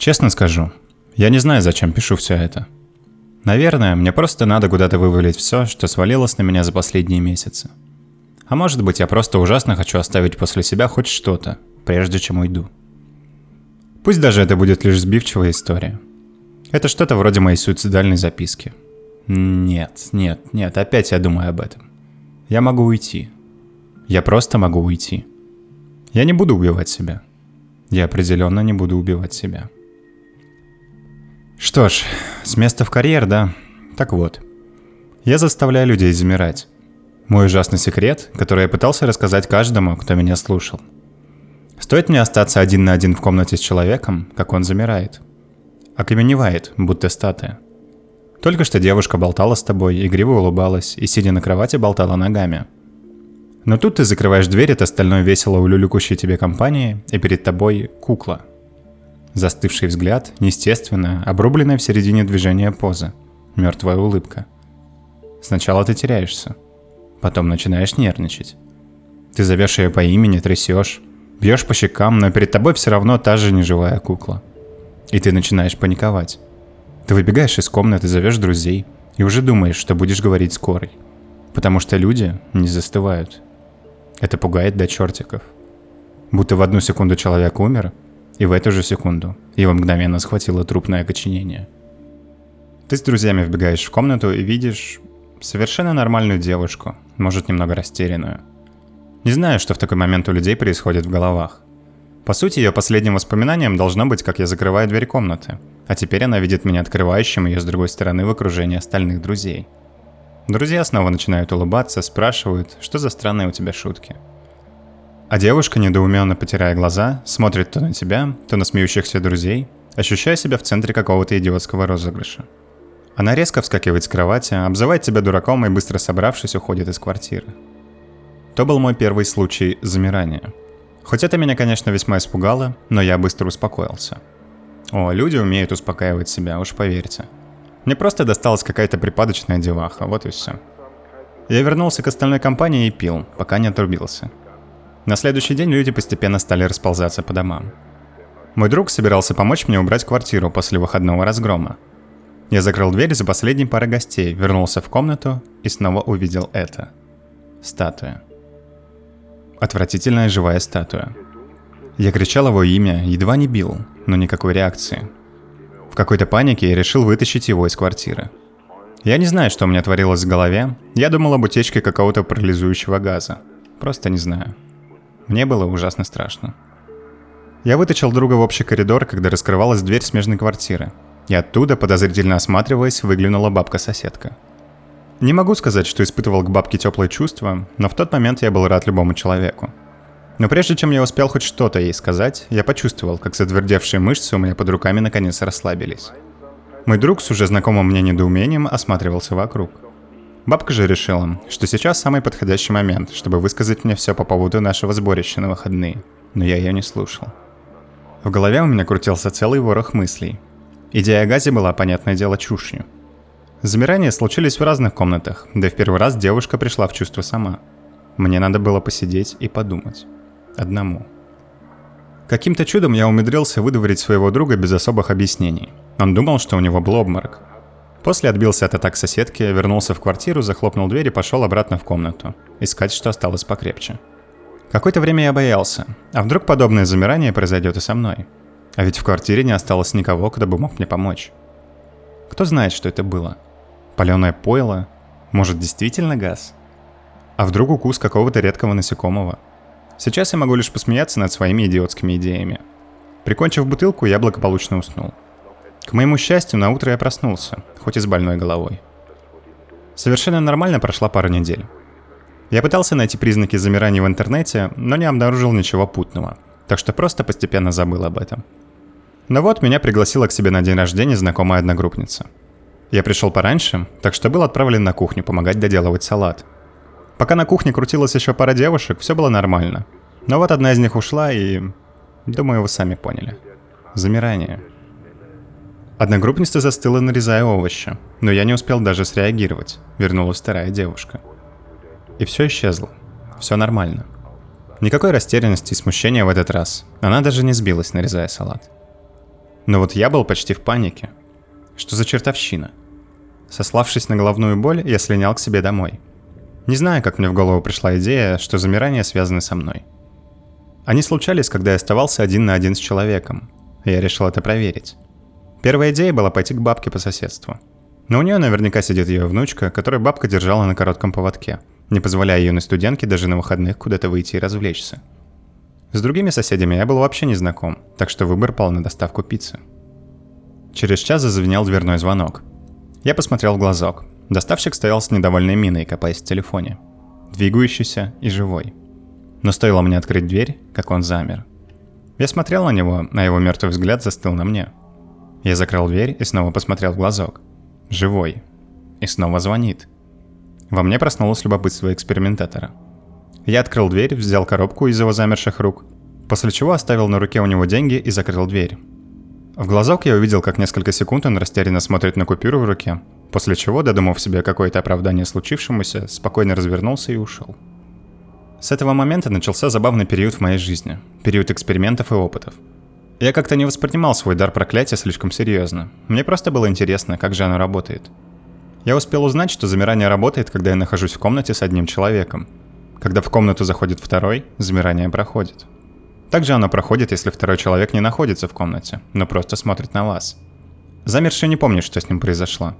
Честно скажу, я не знаю, зачем пишу все это. Наверное, мне просто надо куда-то вывалить все, что свалилось на меня за последние месяцы. А может быть, я просто ужасно хочу оставить после себя хоть что-то, прежде чем уйду. Пусть даже это будет лишь сбивчивая история. Это что-то вроде моей суицидальной записки. Нет, нет, нет, опять я думаю об этом. Я могу уйти. Я просто могу уйти. Я не буду убивать себя. Я определенно не буду убивать себя. Что ж, с места в карьер, да? Так вот. Я заставляю людей замирать. Мой ужасный секрет, который я пытался рассказать каждому, кто меня слушал. Стоит мне остаться один на один в комнате с человеком, как он замирает. Окаменевает, будто статуя. Только что девушка болтала с тобой, игриво улыбалась и, сидя на кровати, болтала ногами. Но тут ты закрываешь дверь от остальной весело улюлюкущей тебе компании, и перед тобой кукла. Застывший взгляд, неестественно, обрубленная в середине движения поза. Мертвая улыбка. Сначала ты теряешься. Потом начинаешь нервничать. Ты зовешь ее по имени, трясешь, бьешь по щекам, но перед тобой все равно та же неживая кукла. И ты начинаешь паниковать. Ты выбегаешь из комнаты, зовешь друзей и уже думаешь, что будешь говорить скорой. Потому что люди не застывают. Это пугает до чертиков. Будто в одну секунду человек умер, и в эту же секунду его мгновенно схватило трупное окоченение. Ты с друзьями вбегаешь в комнату и видишь совершенно нормальную девушку, может немного растерянную. Не знаю, что в такой момент у людей происходит в головах. По сути, ее последним воспоминанием должно быть, как я закрываю дверь комнаты, а теперь она видит меня открывающим ее с другой стороны в окружении остальных друзей. Друзья снова начинают улыбаться, спрашивают, что за странные у тебя шутки. А девушка, недоуменно потирая глаза, смотрит то на тебя, то на смеющихся друзей, ощущая себя в центре какого-то идиотского розыгрыша. Она резко вскакивает с кровати, обзывает тебя дураком и, быстро собравшись, уходит из квартиры. То был мой первый случай замирания. Хоть это меня, конечно, весьма испугало, но я быстро успокоился. О, люди умеют успокаивать себя, уж поверьте. Мне просто досталась какая-то припадочная деваха, вот и все. Я вернулся к остальной компании и пил, пока не отрубился. На следующий день люди постепенно стали расползаться по домам. Мой друг собирался помочь мне убрать квартиру после выходного разгрома. Я закрыл дверь за последней парой гостей, вернулся в комнату и снова увидел это. Статуя. Отвратительная живая статуя. Я кричал его имя, едва не бил, но никакой реакции. В какой-то панике я решил вытащить его из квартиры. Я не знаю, что у меня творилось в голове. Я думал об утечке какого-то парализующего газа. Просто не знаю. Мне было ужасно страшно. Я вытащил друга в общий коридор, когда раскрывалась дверь смежной квартиры. И оттуда, подозрительно осматриваясь, выглянула бабка-соседка. Не могу сказать, что испытывал к бабке теплые чувства, но в тот момент я был рад любому человеку. Но прежде чем я успел хоть что-то ей сказать, я почувствовал, как затвердевшие мышцы у меня под руками наконец расслабились. Мой друг с уже знакомым мне недоумением осматривался вокруг. Бабка же решила, что сейчас самый подходящий момент, чтобы высказать мне все по поводу нашего сборища на выходные, но я ее не слушал. В голове у меня крутился целый ворох мыслей. Идея о газе была, понятное дело, чушью – Замирания случились в разных комнатах, да и в первый раз девушка пришла в чувство сама. Мне надо было посидеть и подумать. Одному. Каким-то чудом я умудрился выдворить своего друга без особых объяснений. Он думал, что у него был обморок. После отбился от атак соседки, вернулся в квартиру, захлопнул дверь и пошел обратно в комнату. Искать, что осталось покрепче. Какое-то время я боялся. А вдруг подобное замирание произойдет и со мной? А ведь в квартире не осталось никого, кто бы мог мне помочь. Кто знает, что это было? Паленое пойло? Может, действительно газ? А вдруг укус какого-то редкого насекомого? Сейчас я могу лишь посмеяться над своими идиотскими идеями. Прикончив бутылку, я благополучно уснул. К моему счастью, на утро я проснулся, хоть и с больной головой. Совершенно нормально прошла пара недель. Я пытался найти признаки замирания в интернете, но не обнаружил ничего путного, так что просто постепенно забыл об этом. Но вот меня пригласила к себе на день рождения знакомая одногруппница – я пришел пораньше, так что был отправлен на кухню помогать доделывать салат. Пока на кухне крутилась еще пара девушек, все было нормально. Но вот одна из них ушла и... Думаю, вы сами поняли. Замирание. Одногруппница застыла, нарезая овощи, но я не успел даже среагировать. Вернулась вторая девушка. И все исчезло. Все нормально. Никакой растерянности и смущения в этот раз. Она даже не сбилась, нарезая салат. Но вот я был почти в панике. Что за чертовщина? Сославшись на головную боль, я слинял к себе домой. Не знаю, как мне в голову пришла идея, что замирания связаны со мной. Они случались, когда я оставался один на один с человеком. Я решил это проверить. Первая идея была пойти к бабке по соседству. Но у нее наверняка сидит ее внучка, которую бабка держала на коротком поводке, не позволяя юной студентке даже на выходных куда-то выйти и развлечься. С другими соседями я был вообще не знаком, так что выбор пал на доставку пиццы. Через час зазвенел дверной звонок. Я посмотрел в глазок. Доставщик стоял с недовольной миной, копаясь в телефоне. Двигающийся и живой. Но стоило мне открыть дверь, как он замер. Я смотрел на него, а его мертвый взгляд застыл на мне. Я закрыл дверь и снова посмотрел в глазок. Живой. И снова звонит. Во мне проснулось любопытство экспериментатора – я открыл дверь, взял коробку из его замерших рук, после чего оставил на руке у него деньги и закрыл дверь. В глазок я увидел, как несколько секунд он растерянно смотрит на купюру в руке, после чего, додумав себе какое-то оправдание случившемуся, спокойно развернулся и ушел. С этого момента начался забавный период в моей жизни, период экспериментов и опытов. Я как-то не воспринимал свой дар проклятия слишком серьезно. Мне просто было интересно, как же оно работает. Я успел узнать, что замирание работает, когда я нахожусь в комнате с одним человеком – когда в комнату заходит второй, замирание проходит. Также оно проходит, если второй человек не находится в комнате, но просто смотрит на вас. Замерший не помнит, что с ним произошло.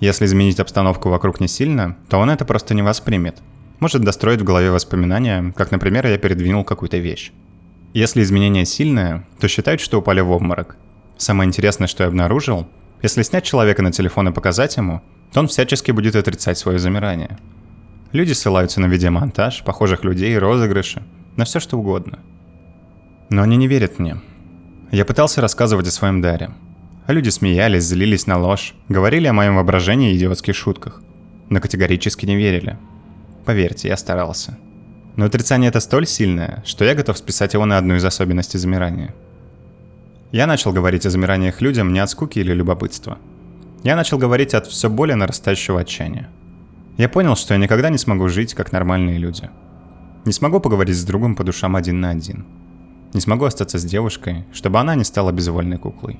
Если изменить обстановку вокруг не сильно, то он это просто не воспримет. Может достроить в голове воспоминания, как, например, я передвинул какую-то вещь. Если изменение сильное, то считают, что упали в обморок. Самое интересное, что я обнаружил, если снять человека на телефон и показать ему, то он всячески будет отрицать свое замирание – Люди ссылаются на видеомонтаж, похожих людей, розыгрыши, на все что угодно. Но они не верят мне. Я пытался рассказывать о своем даре. А люди смеялись, злились на ложь, говорили о моем воображении и идиотских шутках. Но категорически не верили. Поверьте, я старался. Но отрицание это столь сильное, что я готов списать его на одну из особенностей замирания. Я начал говорить о замираниях людям не от скуки или любопытства. Я начал говорить от все более нарастающего отчаяния. Я понял, что я никогда не смогу жить, как нормальные люди. Не смогу поговорить с другом по душам один на один. Не смогу остаться с девушкой, чтобы она не стала безвольной куклой.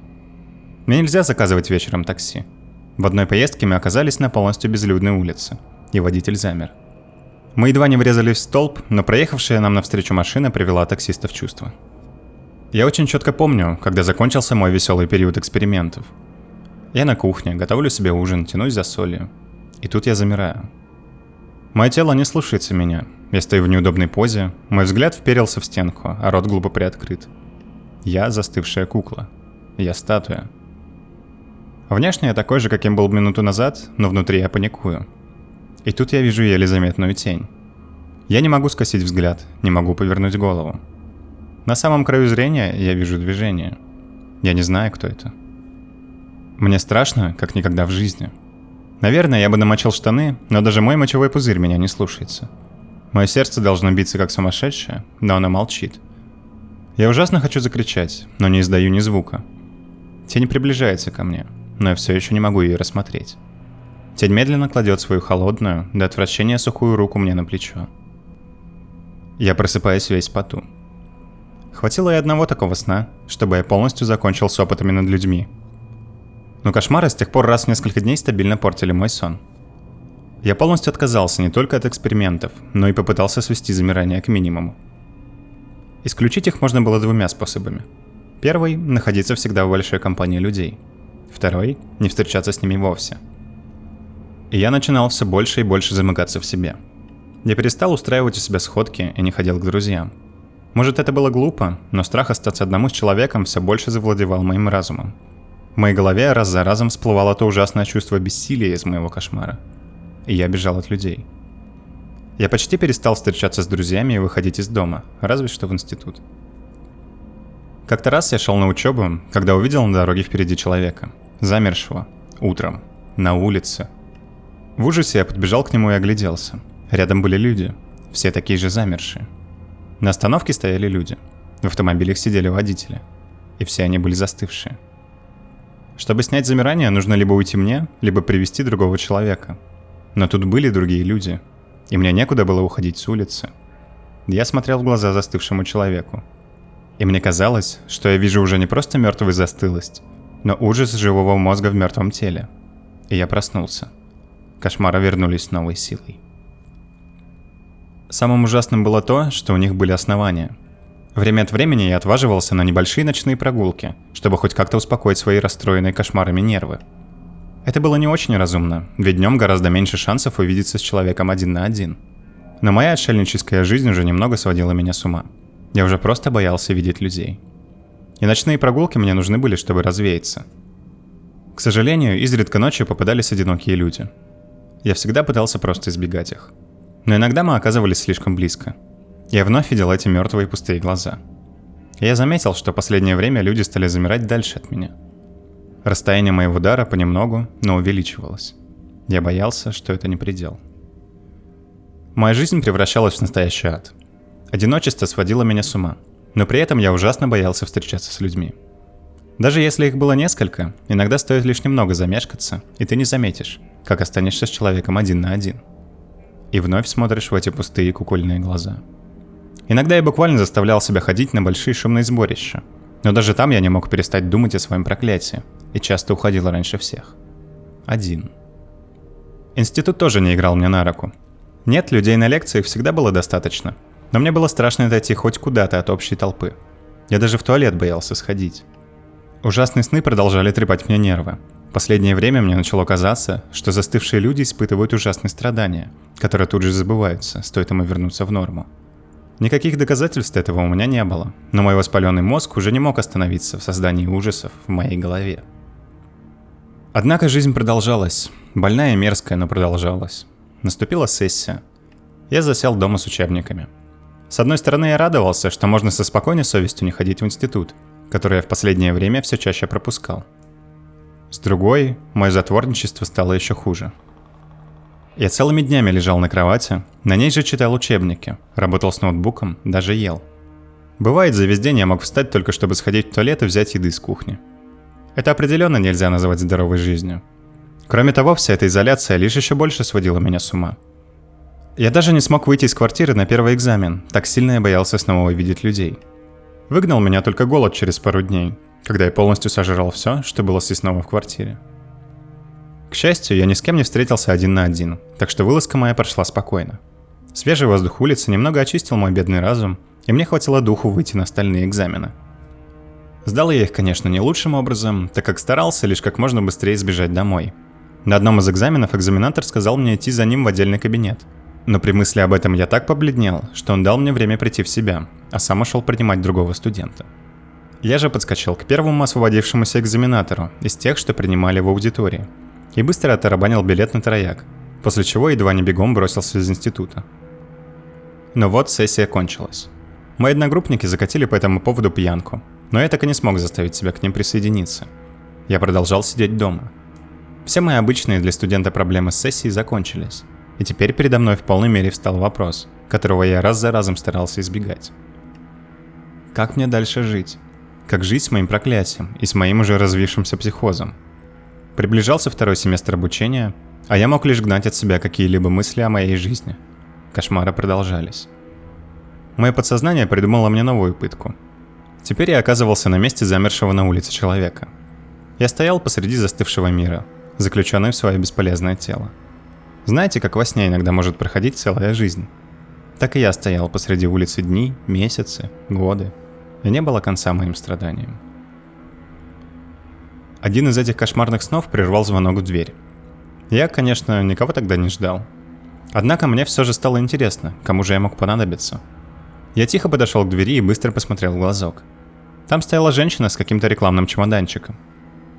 Мне нельзя заказывать вечером такси. В одной поездке мы оказались на полностью безлюдной улице, и водитель замер. Мы едва не врезались в столб, но проехавшая нам навстречу машина привела таксиста в чувство. Я очень четко помню, когда закончился мой веселый период экспериментов. Я на кухне, готовлю себе ужин, тянусь за солью, и тут я замираю. Мое тело не слушается меня. Я стою в неудобной позе, мой взгляд вперился в стенку, а рот глупо приоткрыт. Я застывшая кукла. Я статуя. Внешне я такой же, каким был минуту назад, но внутри я паникую. И тут я вижу еле заметную тень. Я не могу скосить взгляд, не могу повернуть голову. На самом краю зрения я вижу движение. Я не знаю, кто это. Мне страшно, как никогда в жизни – Наверное, я бы намочил штаны, но даже мой мочевой пузырь меня не слушается. Мое сердце должно биться как сумасшедшее, но оно молчит. Я ужасно хочу закричать, но не издаю ни звука. Тень приближается ко мне, но я все еще не могу ее рассмотреть. Тень медленно кладет свою холодную, до отвращения сухую руку мне на плечо. Я просыпаюсь весь поту. Хватило и одного такого сна, чтобы я полностью закончил с опытами над людьми, но кошмары с тех пор раз в несколько дней стабильно портили мой сон. Я полностью отказался не только от экспериментов, но и попытался свести замирание к минимуму. Исключить их можно было двумя способами. Первый – находиться всегда в большой компании людей. Второй – не встречаться с ними вовсе. И я начинал все больше и больше замыкаться в себе. Я перестал устраивать у себя сходки и не ходил к друзьям. Может, это было глупо, но страх остаться одному с человеком все больше завладевал моим разумом. В моей голове раз за разом всплывало то ужасное чувство бессилия из моего кошмара. И я бежал от людей. Я почти перестал встречаться с друзьями и выходить из дома, разве что в институт. Как-то раз я шел на учебу, когда увидел на дороге впереди человека, замершего, утром, на улице. В ужасе я подбежал к нему и огляделся. Рядом были люди, все такие же замершие. На остановке стояли люди. В автомобилях сидели водители. И все они были застывшие. Чтобы снять замирание, нужно либо уйти мне, либо привести другого человека. Но тут были другие люди, и мне некуда было уходить с улицы. Я смотрел в глаза застывшему человеку. И мне казалось, что я вижу уже не просто мертвую застылость, но ужас живого мозга в мертвом теле. И я проснулся. Кошмары вернулись с новой силой. Самым ужасным было то, что у них были основания. Время от времени я отваживался на небольшие ночные прогулки, чтобы хоть как-то успокоить свои расстроенные кошмарами нервы. Это было не очень разумно, ведь днем гораздо меньше шансов увидеться с человеком один на один. Но моя отшельническая жизнь уже немного сводила меня с ума. Я уже просто боялся видеть людей. И ночные прогулки мне нужны были, чтобы развеяться. К сожалению, изредка ночью попадались одинокие люди. Я всегда пытался просто избегать их – но иногда мы оказывались слишком близко. Я вновь видел эти мертвые пустые глаза. Я заметил, что последнее время люди стали замирать дальше от меня. Расстояние моего удара понемногу, но увеличивалось. Я боялся, что это не предел. Моя жизнь превращалась в настоящий ад. Одиночество сводило меня с ума, но при этом я ужасно боялся встречаться с людьми. Даже если их было несколько, иногда стоит лишь немного замешкаться, и ты не заметишь, как останешься с человеком один на один – и вновь смотришь в эти пустые кукольные глаза. Иногда я буквально заставлял себя ходить на большие шумные сборища. Но даже там я не мог перестать думать о своем проклятии, и часто уходил раньше всех. Один. Институт тоже не играл мне на руку. Нет, людей на лекциях всегда было достаточно, но мне было страшно отойти хоть куда-то от общей толпы. Я даже в туалет боялся сходить. Ужасные сны продолжали трепать мне нервы, последнее время мне начало казаться, что застывшие люди испытывают ужасные страдания, которые тут же забываются, стоит им вернуться в норму. Никаких доказательств этого у меня не было, но мой воспаленный мозг уже не мог остановиться в создании ужасов в моей голове. Однако жизнь продолжалась, больная и мерзкая, но продолжалась. Наступила сессия. Я засел дома с учебниками. С одной стороны, я радовался, что можно со спокойной совестью не ходить в институт, который я в последнее время все чаще пропускал – с другой, мое затворничество стало еще хуже. Я целыми днями лежал на кровати, на ней же читал учебники, работал с ноутбуком, даже ел. Бывает, за весь день я мог встать только чтобы сходить в туалет и взять еды с кухни. Это определенно нельзя называть здоровой жизнью. Кроме того, вся эта изоляция лишь еще больше сводила меня с ума. Я даже не смог выйти из квартиры на первый экзамен, так сильно я боялся снова увидеть людей. Выгнал меня только голод через пару дней, когда я полностью сожрал все, что было съестного в квартире. К счастью, я ни с кем не встретился один на один, так что вылазка моя прошла спокойно. Свежий воздух улицы немного очистил мой бедный разум, и мне хватило духу выйти на остальные экзамены. Сдал я их, конечно, не лучшим образом, так как старался лишь как можно быстрее сбежать домой. На одном из экзаменов экзаменатор сказал мне идти за ним в отдельный кабинет. Но при мысли об этом я так побледнел, что он дал мне время прийти в себя, а сам ушел принимать другого студента. Я же подскочил к первому освободившемуся экзаменатору из тех, что принимали в аудитории, и быстро оторабанил билет на трояк, после чего едва не бегом бросился из института. Но вот сессия кончилась. Мои одногруппники закатили по этому поводу пьянку, но я так и не смог заставить себя к ним присоединиться. Я продолжал сидеть дома. Все мои обычные для студента проблемы с сессией закончились, и теперь передо мной в полной мере встал вопрос, которого я раз за разом старался избегать. Как мне дальше жить? как жить с моим проклятием и с моим уже развившимся психозом. Приближался второй семестр обучения, а я мог лишь гнать от себя какие-либо мысли о моей жизни. Кошмары продолжались. Мое подсознание придумало мне новую пытку. Теперь я оказывался на месте замершего на улице человека. Я стоял посреди застывшего мира, заключенный в свое бесполезное тело. Знаете, как во сне иногда может проходить целая жизнь? Так и я стоял посреди улицы дни, месяцы, годы, и не было конца моим страданиям. Один из этих кошмарных снов прервал звонок в дверь. Я, конечно, никого тогда не ждал. Однако мне все же стало интересно, кому же я мог понадобиться. Я тихо подошел к двери и быстро посмотрел в глазок. Там стояла женщина с каким-то рекламным чемоданчиком.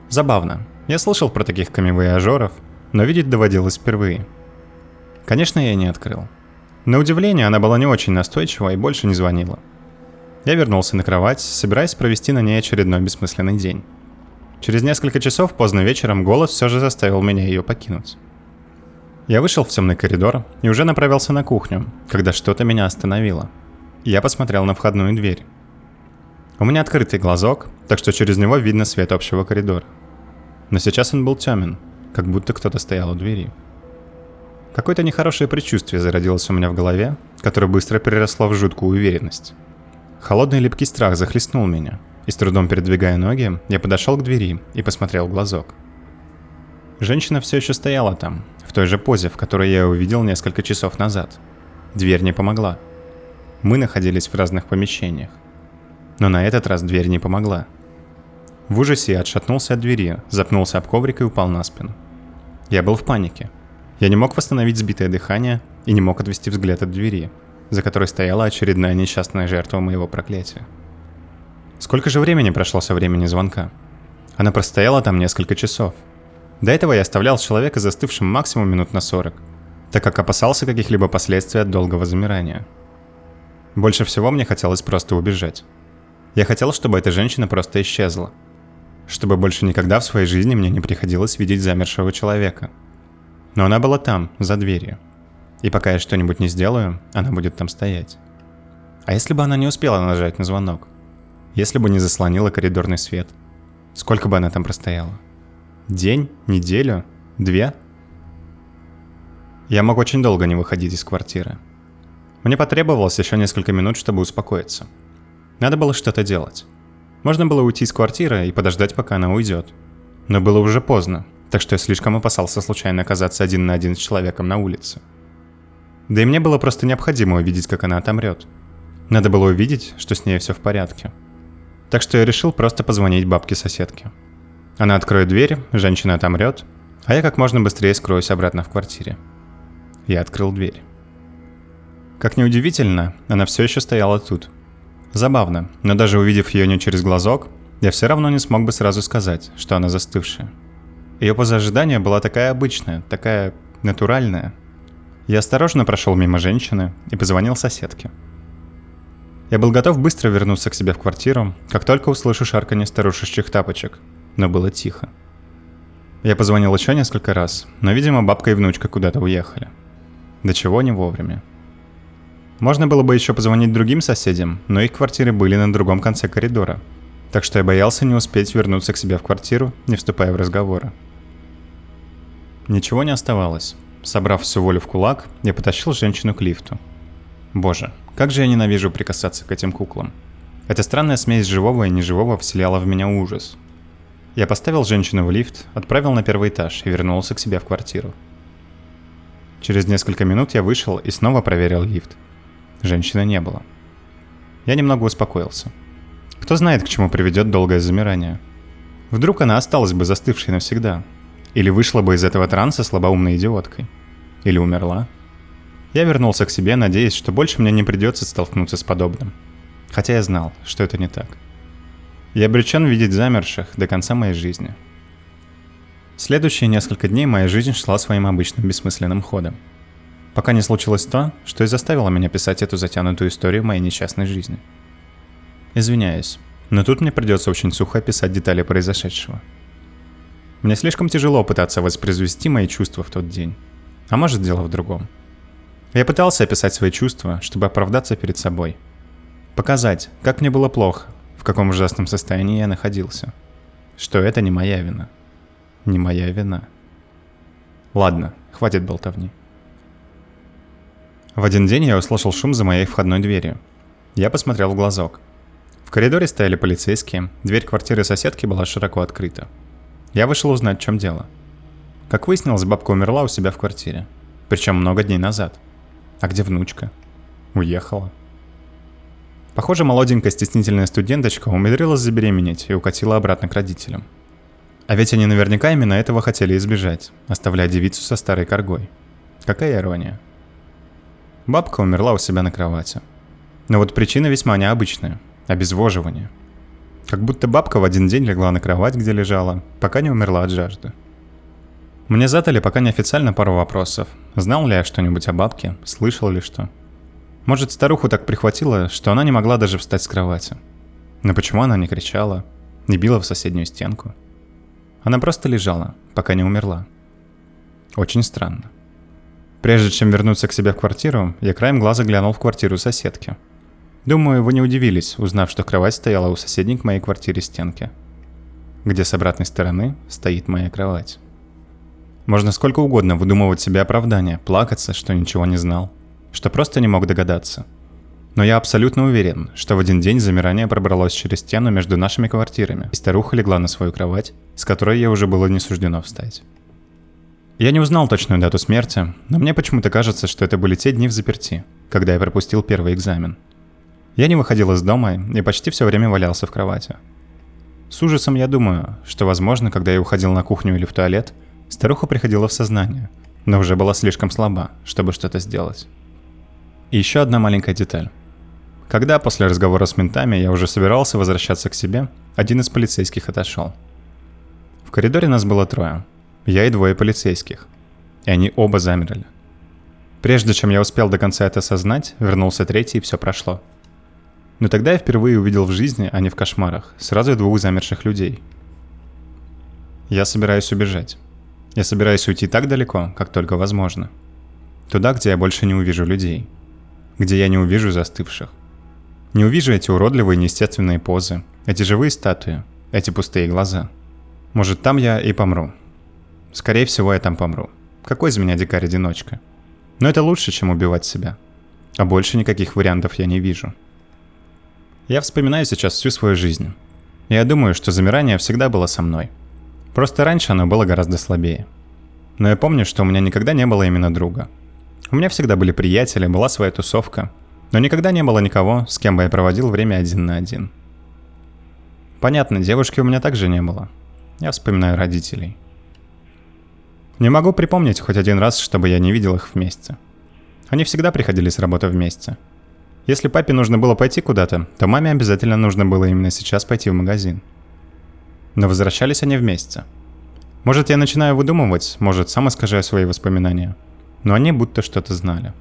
Забавно. Я слышал про таких камевояжеров, но видеть доводилось впервые. Конечно, я не открыл. На удивление, она была не очень настойчива и больше не звонила. Я вернулся на кровать, собираясь провести на ней очередной бессмысленный день. Через несколько часов поздно вечером голос все же заставил меня ее покинуть. Я вышел в темный коридор и уже направился на кухню, когда что-то меня остановило. Я посмотрел на входную дверь. У меня открытый глазок, так что через него видно свет общего коридора. Но сейчас он был темен, как будто кто-то стоял у двери. Какое-то нехорошее предчувствие зародилось у меня в голове, которое быстро переросло в жуткую уверенность. Холодный липкий страх захлестнул меня, и с трудом передвигая ноги, я подошел к двери и посмотрел в глазок. Женщина все еще стояла там, в той же позе, в которой я увидел несколько часов назад. Дверь не помогла. Мы находились в разных помещениях. Но на этот раз дверь не помогла. В ужасе я отшатнулся от двери, запнулся об коврик и упал на спину. Я был в панике. Я не мог восстановить сбитое дыхание и не мог отвести взгляд от двери, за которой стояла очередная несчастная жертва моего проклятия. Сколько же времени прошло со времени звонка? Она простояла там несколько часов. До этого я оставлял человека застывшим максимум минут на 40, так как опасался каких-либо последствий от долгого замирания. Больше всего мне хотелось просто убежать. Я хотел, чтобы эта женщина просто исчезла. Чтобы больше никогда в своей жизни мне не приходилось видеть замершего человека. Но она была там, за дверью. И пока я что-нибудь не сделаю, она будет там стоять. А если бы она не успела нажать на звонок? Если бы не заслонила коридорный свет? Сколько бы она там простояла? День? Неделю? Две? Я мог очень долго не выходить из квартиры. Мне потребовалось еще несколько минут, чтобы успокоиться. Надо было что-то делать. Можно было уйти из квартиры и подождать, пока она уйдет. Но было уже поздно, так что я слишком опасался случайно оказаться один на один с человеком на улице. Да и мне было просто необходимо увидеть, как она отомрет. Надо было увидеть, что с ней все в порядке. Так что я решил просто позвонить бабке-соседке. Она откроет дверь, женщина отомрет, а я как можно быстрее скроюсь обратно в квартире. Я открыл дверь. Как неудивительно, она все еще стояла тут. Забавно, но даже увидев ее не через глазок, я все равно не смог бы сразу сказать, что она застывшая. Ее поза ожидания была такая обычная, такая натуральная. Я осторожно прошел мимо женщины и позвонил соседке. Я был готов быстро вернуться к себе в квартиру, как только услышу шарканье старушечьих тапочек, но было тихо. Я позвонил еще несколько раз, но, видимо, бабка и внучка куда-то уехали. До чего не вовремя. Можно было бы еще позвонить другим соседям, но их квартиры были на другом конце коридора. Так что я боялся не успеть вернуться к себе в квартиру, не вступая в разговоры. Ничего не оставалось. Собрав всю волю в кулак, я потащил женщину к лифту. Боже, как же я ненавижу прикасаться к этим куклам. Эта странная смесь живого и неживого вселяла в меня ужас. Я поставил женщину в лифт, отправил на первый этаж и вернулся к себе в квартиру. Через несколько минут я вышел и снова проверил лифт – Женщины не было. Я немного успокоился. Кто знает, к чему приведет долгое замирание. Вдруг она осталась бы застывшей навсегда. Или вышла бы из этого транса слабоумной идиоткой. Или умерла. Я вернулся к себе, надеясь, что больше мне не придется столкнуться с подобным. Хотя я знал, что это не так. Я обречен видеть замерших до конца моей жизни. Следующие несколько дней моя жизнь шла своим обычным бессмысленным ходом – пока не случилось то, что и заставило меня писать эту затянутую историю моей несчастной жизни. Извиняюсь, но тут мне придется очень сухо описать детали произошедшего. Мне слишком тяжело пытаться воспроизвести мои чувства в тот день. А может дело в другом. Я пытался описать свои чувства, чтобы оправдаться перед собой. Показать, как мне было плохо, в каком ужасном состоянии я находился. Что это не моя вина. Не моя вина. Ладно, хватит болтовни. В один день я услышал шум за моей входной дверью. Я посмотрел в глазок. В коридоре стояли полицейские, дверь квартиры соседки была широко открыта. Я вышел узнать, в чем дело. Как выяснилось, бабка умерла у себя в квартире. Причем много дней назад. А где внучка? Уехала. Похоже, молоденькая стеснительная студенточка умудрилась забеременеть и укатила обратно к родителям. А ведь они наверняка именно этого хотели избежать, оставляя девицу со старой коргой. Какая ирония. Бабка умерла у себя на кровати. Но вот причина весьма необычная – обезвоживание. Как будто бабка в один день легла на кровать, где лежала, пока не умерла от жажды. Мне задали пока неофициально пару вопросов. Знал ли я что-нибудь о бабке, слышал ли что. Может, старуху так прихватило, что она не могла даже встать с кровати. Но почему она не кричала, не била в соседнюю стенку? Она просто лежала, пока не умерла. Очень странно. Прежде чем вернуться к себе в квартиру, я краем глаза глянул в квартиру соседки. Думаю, вы не удивились, узнав, что кровать стояла у соседней к моей квартире стенки. Где с обратной стороны стоит моя кровать. Можно сколько угодно выдумывать себе оправдания, плакаться, что ничего не знал, что просто не мог догадаться. Но я абсолютно уверен, что в один день замирание пробралось через стену между нашими квартирами, и старуха легла на свою кровать, с которой я уже было не суждено встать. Я не узнал точную дату смерти, но мне почему-то кажется, что это были те дни в заперти, когда я пропустил первый экзамен. Я не выходил из дома и почти все время валялся в кровати. С ужасом я думаю, что, возможно, когда я уходил на кухню или в туалет, старуха приходила в сознание, но уже была слишком слаба, чтобы что-то сделать. И еще одна маленькая деталь. Когда после разговора с ментами я уже собирался возвращаться к себе, один из полицейских отошел. В коридоре нас было трое. Я и двое полицейских. И они оба замерли. Прежде чем я успел до конца это осознать, вернулся третий и все прошло. Но тогда я впервые увидел в жизни, а не в кошмарах, сразу двух замерших людей. Я собираюсь убежать. Я собираюсь уйти так далеко, как только возможно. Туда, где я больше не увижу людей. Где я не увижу застывших. Не увижу эти уродливые неестественные позы, эти живые статуи, эти пустые глаза. Может, там я и помру. Скорее всего, я там помру. Какой из меня дикарь-одиночка? Но это лучше, чем убивать себя. А больше никаких вариантов я не вижу. Я вспоминаю сейчас всю свою жизнь. Я думаю, что замирание всегда было со мной. Просто раньше оно было гораздо слабее. Но я помню, что у меня никогда не было именно друга. У меня всегда были приятели, была своя тусовка – но никогда не было никого, с кем бы я проводил время один на один. Понятно, девушки у меня также не было. Я вспоминаю родителей. Не могу припомнить хоть один раз, чтобы я не видел их вместе. Они всегда приходили с работы вместе. Если папе нужно было пойти куда-то, то маме обязательно нужно было именно сейчас пойти в магазин. Но возвращались они вместе. Может, я начинаю выдумывать, может, сам искажаю свои воспоминания. Но они будто что-то знали.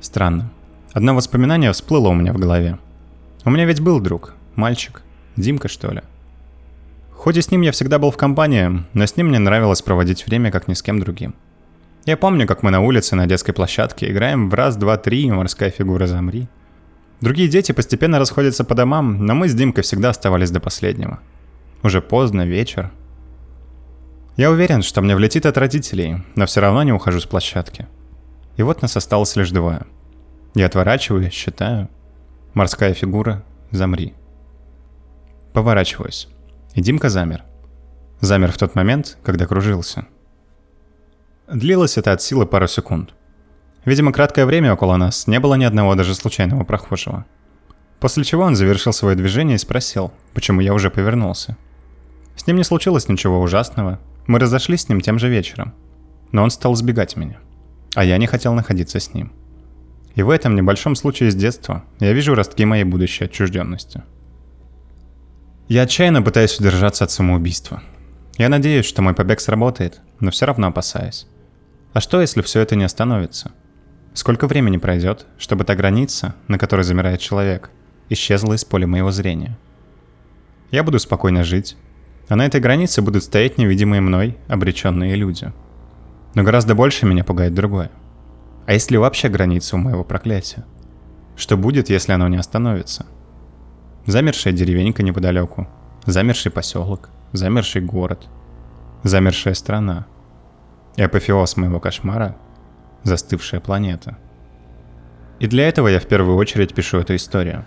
Странно. Одно воспоминание всплыло у меня в голове. У меня ведь был друг, мальчик, Димка что ли. Хоть и с ним я всегда был в компании, но с ним мне нравилось проводить время как ни с кем другим. Я помню, как мы на улице на детской площадке играем в раз, два, три, морская фигура замри. Другие дети постепенно расходятся по домам, но мы с Димкой всегда оставались до последнего. Уже поздно, вечер. Я уверен, что мне влетит от родителей, но все равно не ухожу с площадки. И вот нас осталось лишь двое. Я отворачиваю, считаю. Морская фигура, замри. Поворачиваюсь. И Димка замер. Замер в тот момент, когда кружился. Длилось это от силы пару секунд. Видимо, краткое время около нас не было ни одного даже случайного прохожего. После чего он завершил свое движение и спросил, почему я уже повернулся. С ним не случилось ничего ужасного, мы разошлись с ним тем же вечером. Но он стал сбегать меня а я не хотел находиться с ним. И в этом небольшом случае с детства я вижу ростки моей будущей отчужденности. Я отчаянно пытаюсь удержаться от самоубийства. Я надеюсь, что мой побег сработает, но все равно опасаюсь. А что, если все это не остановится? Сколько времени пройдет, чтобы та граница, на которой замирает человек, исчезла из поля моего зрения? Я буду спокойно жить, а на этой границе будут стоять невидимые мной обреченные люди – но гораздо больше меня пугает другое. А если вообще граница у моего проклятия? Что будет, если оно не остановится? Замершая деревенька неподалеку, замерший поселок, замерший город, замершая страна. И апофеоз моего кошмара – застывшая планета. И для этого я в первую очередь пишу эту историю.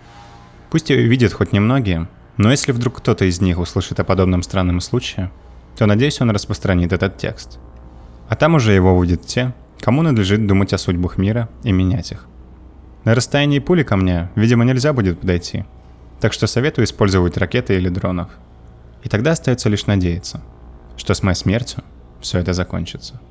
Пусть ее видят хоть немногие, но если вдруг кто-то из них услышит о подобном странном случае, то надеюсь он распространит этот текст – а там уже его увидят те, кому надлежит думать о судьбах мира и менять их. На расстоянии пули ко мне, видимо, нельзя будет подойти. Так что советую использовать ракеты или дронов. И тогда остается лишь надеяться, что с моей смертью все это закончится.